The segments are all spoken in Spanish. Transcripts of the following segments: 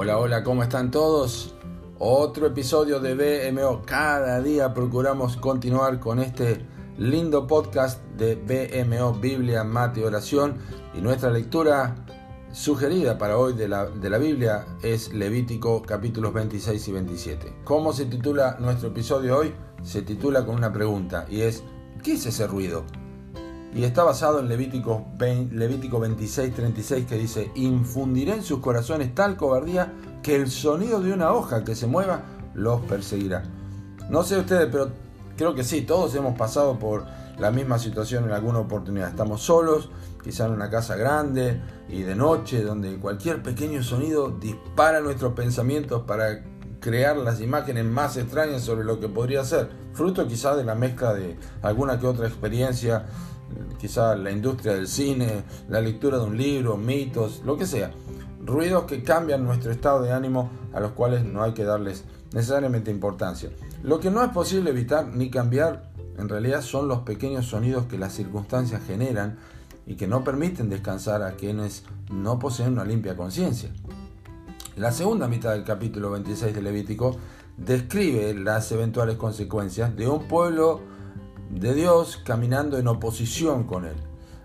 Hola, hola, ¿cómo están todos? Otro episodio de BMO. Cada día procuramos continuar con este lindo podcast de BMO, Biblia, Mate y Oración. Y nuestra lectura sugerida para hoy de la, de la Biblia es Levítico capítulos 26 y 27. ¿Cómo se titula nuestro episodio hoy? Se titula con una pregunta y es, ¿qué es ese ruido? Y está basado en Levítico, 20, Levítico 26, 36 que dice, infundiré en sus corazones tal cobardía que el sonido de una hoja que se mueva los perseguirá. No sé ustedes, pero creo que sí, todos hemos pasado por la misma situación en alguna oportunidad. Estamos solos, quizá en una casa grande y de noche, donde cualquier pequeño sonido dispara nuestros pensamientos para crear las imágenes más extrañas sobre lo que podría ser, fruto quizá de la mezcla de alguna que otra experiencia quizá la industria del cine, la lectura de un libro, mitos, lo que sea. Ruidos que cambian nuestro estado de ánimo a los cuales no hay que darles necesariamente importancia. Lo que no es posible evitar ni cambiar en realidad son los pequeños sonidos que las circunstancias generan y que no permiten descansar a quienes no poseen una limpia conciencia. La segunda mitad del capítulo 26 de Levítico describe las eventuales consecuencias de un pueblo de Dios caminando en oposición con Él.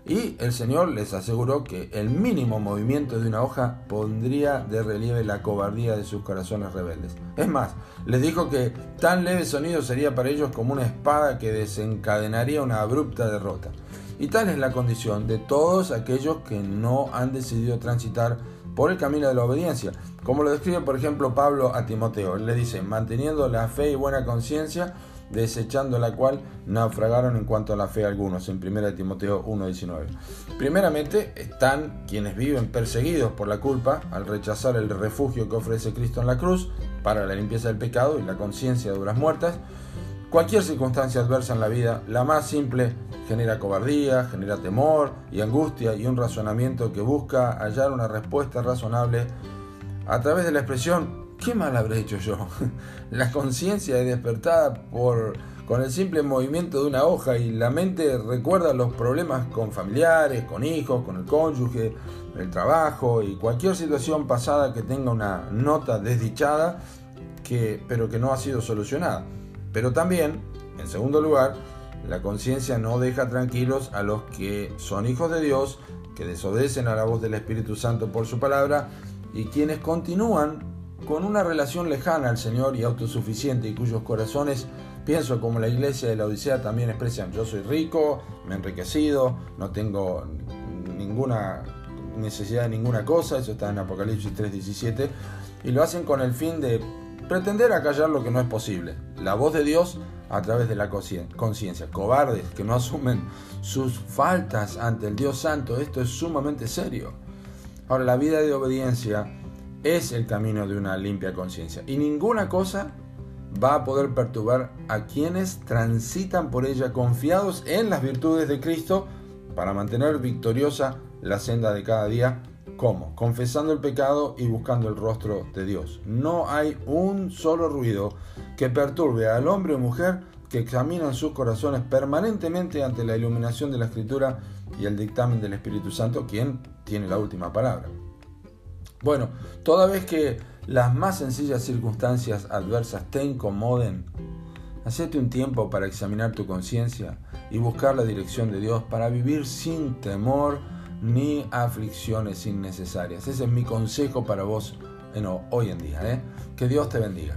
Y el Señor les aseguró que el mínimo movimiento de una hoja pondría de relieve la cobardía de sus corazones rebeldes. Es más, les dijo que tan leve sonido sería para ellos como una espada que desencadenaría una abrupta derrota. Y tal es la condición de todos aquellos que no han decidido transitar por el camino de la obediencia. Como lo describe, por ejemplo, Pablo a Timoteo. Él le dice, manteniendo la fe y buena conciencia, desechando la cual naufragaron en cuanto a la fe algunos, en 1 Timoteo 1.19. Primeramente están quienes viven perseguidos por la culpa al rechazar el refugio que ofrece Cristo en la cruz para la limpieza del pecado y la conciencia de duras muertas. Cualquier circunstancia adversa en la vida, la más simple, genera cobardía, genera temor y angustia y un razonamiento que busca hallar una respuesta razonable a través de la expresión ¿qué mal habré hecho yo? La conciencia es despertada por, con el simple movimiento de una hoja y la mente recuerda los problemas con familiares, con hijos, con el cónyuge, el trabajo y cualquier situación pasada que tenga una nota desdichada, que, pero que no ha sido solucionada. Pero también, en segundo lugar, la conciencia no deja tranquilos a los que son hijos de Dios, que desobedecen a la voz del Espíritu Santo por su palabra y quienes continúan con una relación lejana al Señor y autosuficiente y cuyos corazones, pienso como la iglesia de la Odisea también expresan, yo soy rico, me he enriquecido, no tengo ninguna necesidad de ninguna cosa, eso está en Apocalipsis 3:17, y lo hacen con el fin de pretender acallar lo que no es posible. La voz de Dios a través de la conciencia. Cobardes que no asumen sus faltas ante el Dios Santo, esto es sumamente serio. Ahora, la vida de obediencia es el camino de una limpia conciencia. Y ninguna cosa va a poder perturbar a quienes transitan por ella confiados en las virtudes de Cristo para mantener victoriosa la senda de cada día. ¿Cómo? Confesando el pecado y buscando el rostro de Dios. No hay un solo ruido que perturbe al hombre o mujer que examinan sus corazones permanentemente ante la iluminación de la Escritura y el dictamen del Espíritu Santo, quien tiene la última palabra. Bueno, toda vez que las más sencillas circunstancias adversas te incomoden, hacete un tiempo para examinar tu conciencia y buscar la dirección de Dios para vivir sin temor ni aflicciones innecesarias. Ese es mi consejo para vos hoy en día. ¿eh? Que Dios te bendiga.